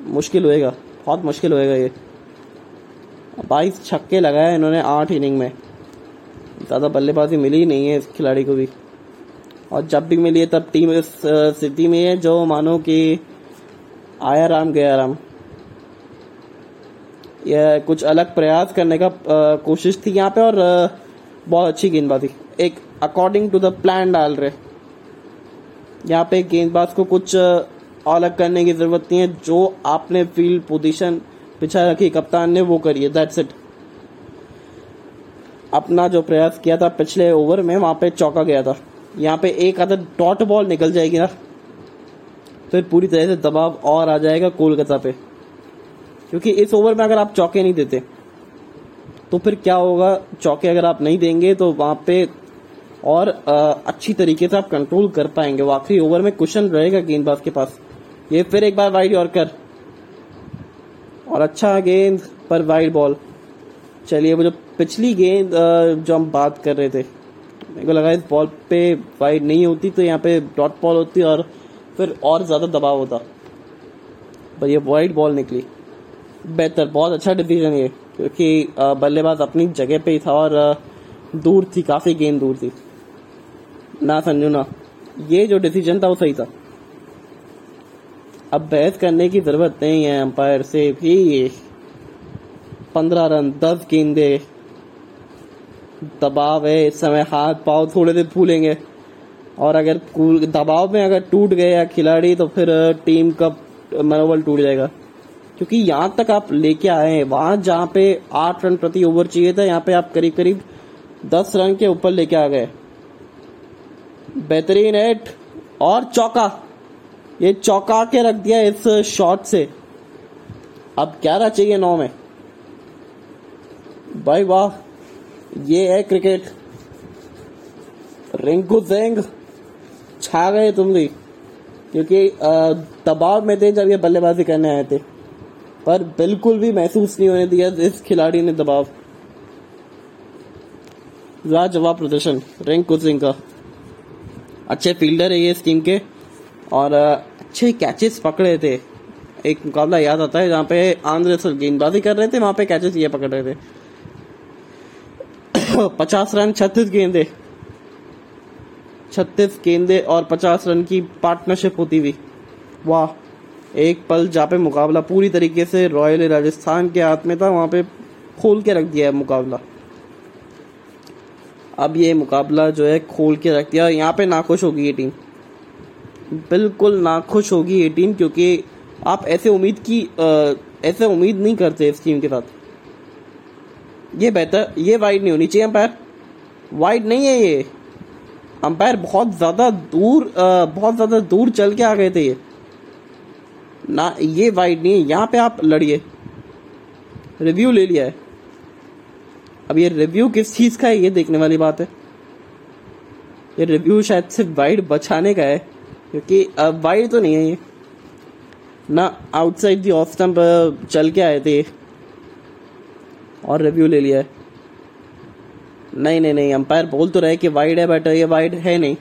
मुश्किल होएगा। बहुत मुश्किल होएगा ये। बाईस छक्के लगाए इन्होंने आठ इनिंग में। ज़्यादा बल्लेबाजी मिली नहीं है इस खिलाड़ी को भी। और जब भी मिली है, तब टीम इस स्थिति में है, जो मानो कि आया राम, गया राम। यह कुछ अलग प्रयास करने का कोशिश थी यहाँ पे और बहुत अच्छी गेंदबाजी। एक अकॉर्डिंग टू द प्लान डाल रहे। यहाँ पे गेंदबाज को कुछ अलग करने की ज़रूरत नहीं है। जो आपने फ़ील्ड पोजीशन पिछा रखी, कप्तान ने वो करिए दैट्स इट अपना जो प्रयास किया था पिछले ओवर में वहाँ पे चौका गया था। यहाँ पे एक आधा डॉट बॉल निकल जाएगी ना फिर पूरी तरह से दबाव और आ जाएगा कोलकाता पे। क्योंकि इस ओवर में अगर आप चौके नहीं देते तो फिर क्या होगा? चौके अगर आप नहीं देंगे तो वहाँ पे और आ, अच्छी तरीके से आप कंट्रोल कर पाएँगे। वो आखिरी ओवर में क्वेश्चन रहेगा गेंदबाज के पास। ये फिर एक बार वाइड यॉर्कर और अच्छा गेंद पर वाइड बॉल चलिए, वो जो पिछली गेंद जो हम बात कर रहे थे, मेरे को लगा इस बॉल पे वाइड नहीं होती तो यहाँ पे डॉट बॉल होती और फिर और ज़्यादा दबाव होता। पर ये वाइड बॉल निकली। बेहतर, बहुत अच्छा डिसीज़न ये, क्योंकि बल्लेबाज अपनी जगह पे ही था और दूर थी, काफ़ी गेंद दूर थी। ना संजू, ना। ये जो डिसीज़न था, वो सही था। अब बहस करने की ज़रूरत नहीं है अंपायर से भी। पंद्रह रन, दस गेंदे। दबाव है इस समय, हाथ पाव थोड़े देर फूलेंगे। और अगर दबाव में अगर टूट गए या खिलाड़ी तो फिर टीम का मनोबल टूट जाएगा। क्योंकि यहाँ तक आप लेके आए हैं, वहाँ जहाँ पे आठ रन प्रति ओवर चाहिए था, यहाँ पे आप करीब करीब दस रन के ऊपर लेके आ गए। बेहतरीन एट, और चौका। ये चौका के रख दिया इस शॉट से। अब ग्यारह चाहिए नौ में? भाई वाह, ये है क्रिकेट। रिंकू सिंह छा गए तुम भी। क्योंकि दबाव में थे जब ये बल्लेबाजी करने आए थे। पर बिल्कुल भी महसूस नहीं होने दिया इस खिलाड़ी ने दबाव। लाजवाब प्रदर्शन, रिंकू सिंह का। अच्छे फील्डर है ये इस टीम के। और अच्छे कैचेस पकड़े थे। एक मुकाबला याद आता है जहाँ पे आंध्र गेंदबाजी कर रहे थे, वहाँ पे कैचेस ये पकड़ रहे थे। पचास रन छत्तीस गेंदे। छत्तीस गेंदे और पचास रन की पार्टनरशिप होती हुई। वाह, एक पल जहाँ पे मुकाबला पूरी तरीके से रॉयल राजस्थान के हाथ में था, वहाँ पे खोल के रख दिया है मुकाबला। अब ये मुकाबला जो है, खोल के रख दिया। यहाँ पे नाखुश होगी ये टीम। बिल्कुल नाखुश होगी ये टीम, क्योंकि आप ऐसे उम्मीद की ऐसे उम्मीद नहीं करते इस टीम के साथ। ये बेहतर ये वाइड नहीं होनी चाहिए अंपायर वाइड नहीं है ये। अंपायर बहुत ज़्यादा दूर बहुत ज़्यादा दूर चल के आ गए थे ये। ना, ये वाइड नहीं है। यहाँ पे आप लड़िए। रिव्यू ले लिया है। अब ये रिव्यू किस चीज़ का है, ये देखने वाली बात है। ये रिव्यू शायद सिर्फ़ वाइड बचाने का है, क्योंकि वाइड तो नहीं है ये। ना आउटसाइड दी ऑफ़ स्टंप चल के आए थे और रिव्यू ले लिया है। नहीं नहीं नहीं अंपायर बोल तो रहे कि वाइड है बट ये वाइड है नहीं।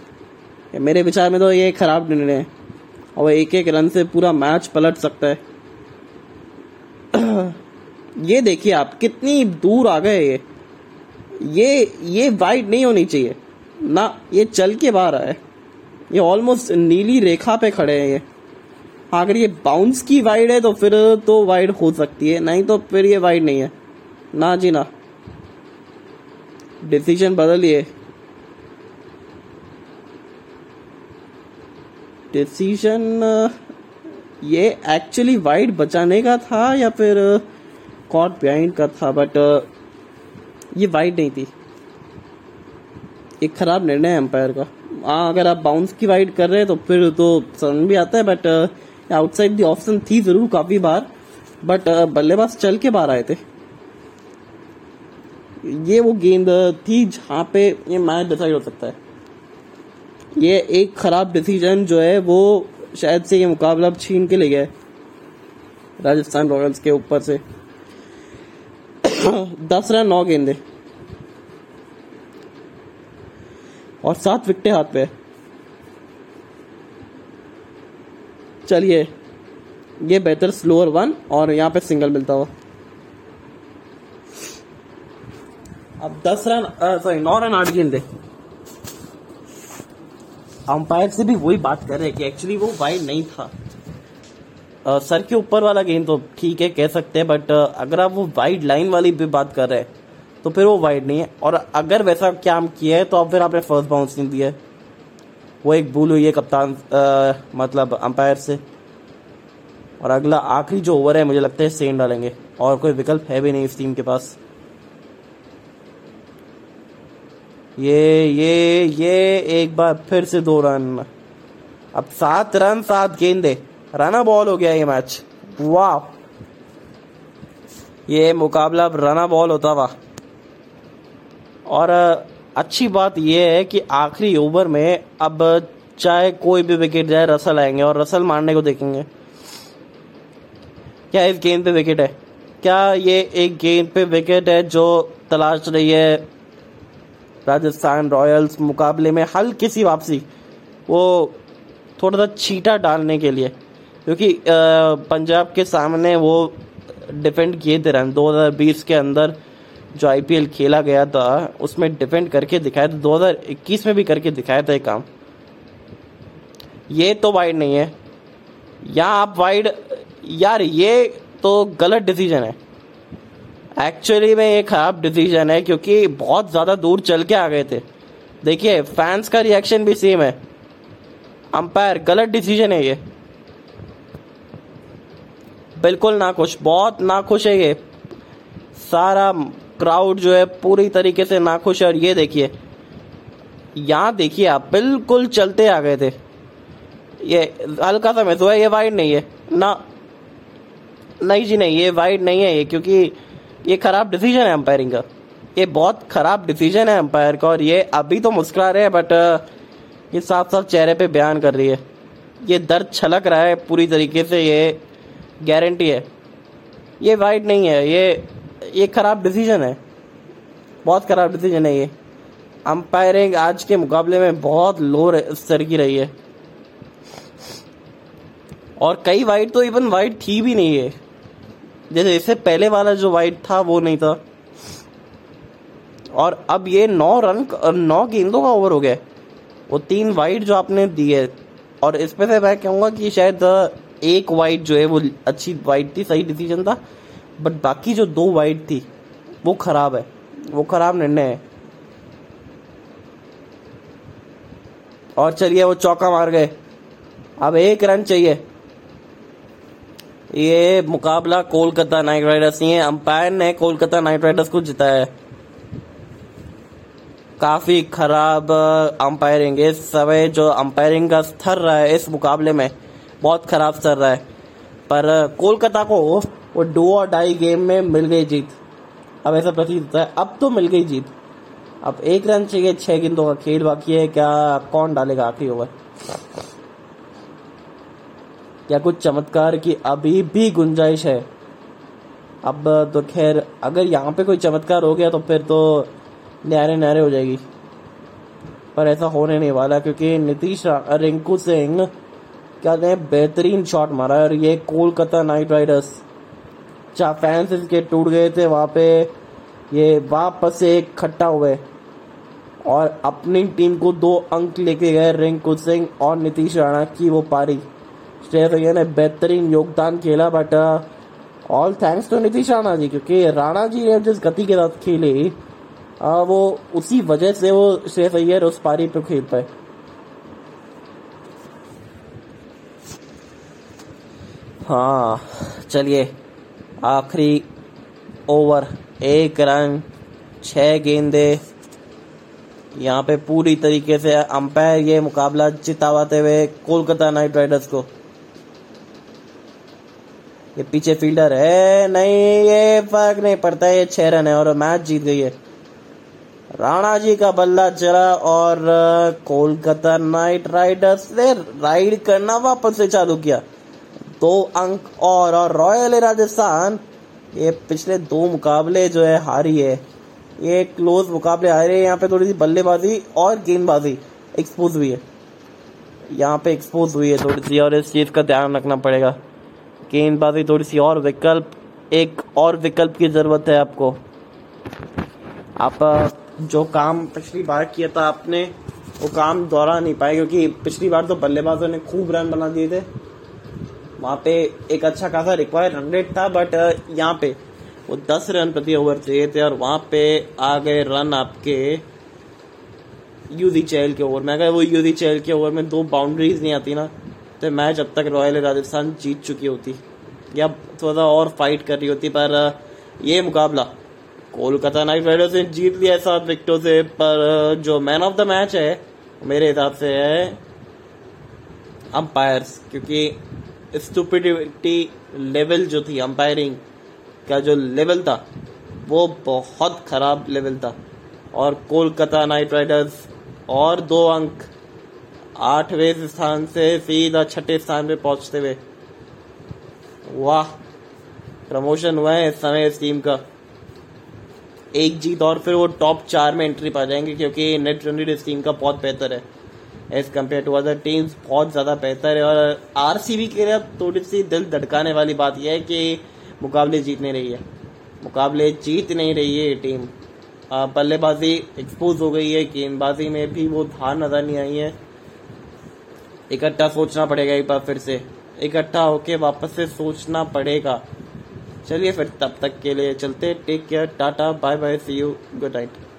मेरे विचार में तो ये खराब निर्णय है। और एक एक रन से पूरा मैच पलट सकता है। *clears throat* ये देखिए आप, कितनी दूर आ गए ये। ये ये वाइड नहीं होनी चाहिए। ना, ये चल के बाहर आए ये ऑलमोस्ट नीली रेखा पे खड़े हैं ये। अगर ये बाउंस की वाइड है तो फिर तो वाइड हो सकती है, नहीं तो फिर ये वाइड नहीं है। ना जी ना डिसीज़न बदलिए डिसीज़न ये एक्चुअली वाइड बचाने का था या फिर कॉट बिहाइंड का था बट ये वाइड नहीं थी। एक खराब निर्णय है एम्पायर का। हाँ अगर आप बाउंस की वाइड कर रहे हैं तो फिर तो समझ भी आता है बट आउटसाइड दी ऑप्शन थी ज़रूर काफ़ी बार बट बल्लेबाज चल के बाहर आए थे। ये वो गेंद थी जहाँ पे ये मैच डिसाइड हो सकता है। ये एक खराब डिसीज़न जो है, वो शायद से ये मुकाबला छीन के ले गया राजस्थान रॉयल्स के ऊपर से। *coughs* दस रन, नौ गेंदे। और सात विकटे हाथ पे चलिए, ये बेहतर स्लोअर वन और यहाँ पे सिंगल मिलता हुआ। अब दस रन सॉरी नौ रन आठ गेंदे। अंपायर से भी वही बात कर रहे हैं कि एक्चुअली वो वाइड नहीं था। आ, सर के ऊपर वाला गेंद तो ठीक है कह सकते हैं बट अगर आप वो वाइड लाइन वाली भी बात कर रहे हैं तो फिर वो वाइड नहीं है। और अगर वैसा काम किया है तो अब फिर आपने फ़र्स्ट बाउंस नहीं दिया है। वो एक भूल हुई है कप्तान आ, मतलब अंपायर से। और अगला आखिरी जो ओवर है मुझे लगता है सेन डालेंगे। और कोई विकल्प है भी नहीं इस टीम के पास। ये ये ये एक बार फिर से दो रन। अब सात रन, सात गेंदे। रना बॉल हो गया ये मैच। वाह। ये मुकाबला अब रना बॉल होता हुआ। और अच्छी बात यह है कि आखिरी ओवर में अब चाहे कोई भी विकेट जाए, रसल आएँगे और रसल मारने को देखेंगे। क्या इस गेंद पे विकेट है? क्या ये एक गेंद पे विकेट है जो तलाश रही है राजस्थान रॉयल्स मुकाबले में हल्की सी वापसी, वो थोड़ा सा छीटा डालने के लिए, क्योंकि पंजाब के सामने वो डिफेंड किए थे रन। 2020 के अंदर जो आईपीएल खेला गया था, उसमें डिफेंड करके दिखाया था 2021 में भी करके दिखाया था एक काम। ये तो वाइड नहीं है। यहाँ आप वाइड यार ये तो गलत डिसीज़न है। एक्चुअली में ये खराब डिसीज़न है क्योंकि बहुत ज़्यादा दूर चल के आ गए थे। देखिए फैंस का रिएक्शन भी सेम है। अंपायर गलत डिसीज़न है ये। बिल्कुल नाखुश, बहुत नाखुश है ये। सारा क्राउड जो है पूरी तरीके से नाखुश है और ये देखिए, यहाँ देखिए आप, बिल्कुल चलते आ गए थे। ये हल्का सा महसूस है ये वाइड नहीं है। ना, नहीं जी, नहीं, ये वाइड नहीं है ये, क्योंकि ये खराब डिसीज़न है अंपायरिंग का। ये बहुत खराब डिसीज़न है अंपायर का और ये अभी तो मुस्कुरा रहे हैं बट ये साफ़ साफ़ चेहरे पे बयान कर रही है। ये दर्द छलक रहा है पूरी तरीके से, ये गारंटी है। ये वाइड नहीं है, ये ये खराब डिसीज़न है। बहुत खराब डिसीज़न है ये। अंपायरिंग आज के मुकाबले में बहुत लो स्तर की रही है। और कई वाइड तो इवन वाइड थी भी नहीं है जैसे इससे पहले वाला जो वाइड था, वो नहीं था। और अब ये नौ रन, नौ गेंदों का ओवर हो गया वो तीन वाइड जो आपने दिए और इसमें से मैं कहूँगा कि शायद एक वाइड जो है, वो अच्छी वाइड थी, सही डिसीज़न था। बट बाकी जो दो वाइड थी, वो खराब है। वो खराब निर्णय है। और चलिए, वो चौका मार गए। अब एक रन चाहिए। ये मुकाबला कोलकाता नाइट राइडर्स है अंपायर ने कोलकाता नाइट राइडर्स को जिताया है। काफ़ी खराब अंपायरिंग इस समय जो अंपायरिंग का स्तर रहा है, इस मुकाबले में बहुत खराब स्तर रहा है। पर कोलकाता को वो डो और डाई गेम में मिल गई जीत। अब ऐसा प्रतीत होता है। अब तो मिल गई जीत। अब एक रन चाहिए, छह गेंदों का खेल बाकी है। क्या, कौन डालेगा आखिरी ओवर? क्या कुछ चमत्कार की अभी भी गुंजाइश है। अब तो खैर, अगर यहाँ पे कोई चमत्कार हो गया तो फिर तो न्यारे न्यारे हो जाएगी। पर ऐसा होने नहीं वाला, क्योंकि नीतीश रिंकू सिंह, क्या कहते बेहतरीन शॉट मारा है, और ये कोलकाता नाइट राइडर्स, जहाँ फैंस इसके टूट गए थे, वहाँ पे ये वापस से खट्टा हुए। और अपनी टीम को दो अंक लेके गए रिंकू सिंह और नीतीश राणा की वो पारी। श्रेयस अय्यर ने बेहतरीन योगदान खेला but all thanks to Nitish Rana ji क्योंकि राणा जी ने जिस गति के साथ खेली uh, वो उसी वजह से वो श्रेयस अय्यर उस पारी पे खेल पाए। हाँ चलिए आखिरी ओवर एक रन छह गेंदे। यहाँ पे पूरी तरीके से अंपायर ये मुकाबला जितावाते हुए कोलकाता नाइट राइडर्स को। ये पीछे फील्डर है। नहीं, ये फ़र्क नहीं पड़ता, ये छह रन है और मैच जीत गई है। राणा जी का बल्ला चला और कोलकाता नाइट राइडर्स ने राइड करना वापस से चालू किया। दो अंक और और रॉयल राजस्थान। ये पिछले दो मुकाबले जो है हारी है। ये क्लोज मुकाबले हारे यहाँ पे थोड़ी सी बल्लेबाजी और गेंदबाजी एक्सपोज हुई है। यहाँ पे एक्सपोज हुई है थोड़ी सी और इस चीज़ का ध्यान रखना पड़ेगा। गेंदबाजी थोड़ी सी और विकल्प, एक और विकल्प की ज़रूरत है आपको। आप जो काम पिछली बार किया था आपने, वो काम दोहरा नहीं पाए, क्योंकि पिछली बार तो बल्लेबाजों ने खूब रन बना दिए थे। वहाँ पे एक अच्छा खासा रिक्वायर रन रेट था बट यहाँ पे वो दस रन प्रति ओवर चाहिए थे, और वहाँ पे आ गए रन आपके यूजी चैल के ओवर में अगर वो यूजी चैल के ओवर में दो बाउंड्रीज नहीं आती ना। तो मैच अब तक रॉयल राजस्थान जीत चुकी होती। या थोड़ा सा और फाइट कर रही होती, पर ये मुकाबला। कोलकाता नाइट राइडर्स ने जीत लिया है सात विकेटों से, पर जो मैन ऑफ़ द मैच है, मेरे हिसाब से है अंपायर्स क्योंकि स्टूपिडिटी लेवल जो थी अंपायरिंग का जो लेवल था, वो बहुत खराब लेवल था। और कोलकाता नाइट राइडर्स और दो अंक आठवें स्थान से सीधा छठे स्थान पे पहुँचते हुए। वाह, प्रमोशन हुआ है इस समय इस टीम का। एक जीत और फिर वो टॉप चार में एंट्री पा जाएँगे क्योंकि नेट रन इस टीम का बहुत बेहतर है। As compare to other teams बहुत ज़्यादा बेहतर है और आरसीबी के लिए थोड़ी सी दिल धड़काने वाली बात यह है कि मुकाबले जीत नहीं रही है। मुकाबले जीत नहीं रही है ये टीम बल्लेबाजी एक्सपोज हो गई है, गेंदबाजी में भी वो धार नज़र नहीं आई है। इकट्ठा सोचना पड़ेगा एक बार फिर से। इकट्ठा होके वापस से सोचना पड़ेगा। चलिए फिर तब तक के लिए चलते take care tata bye bye see you good night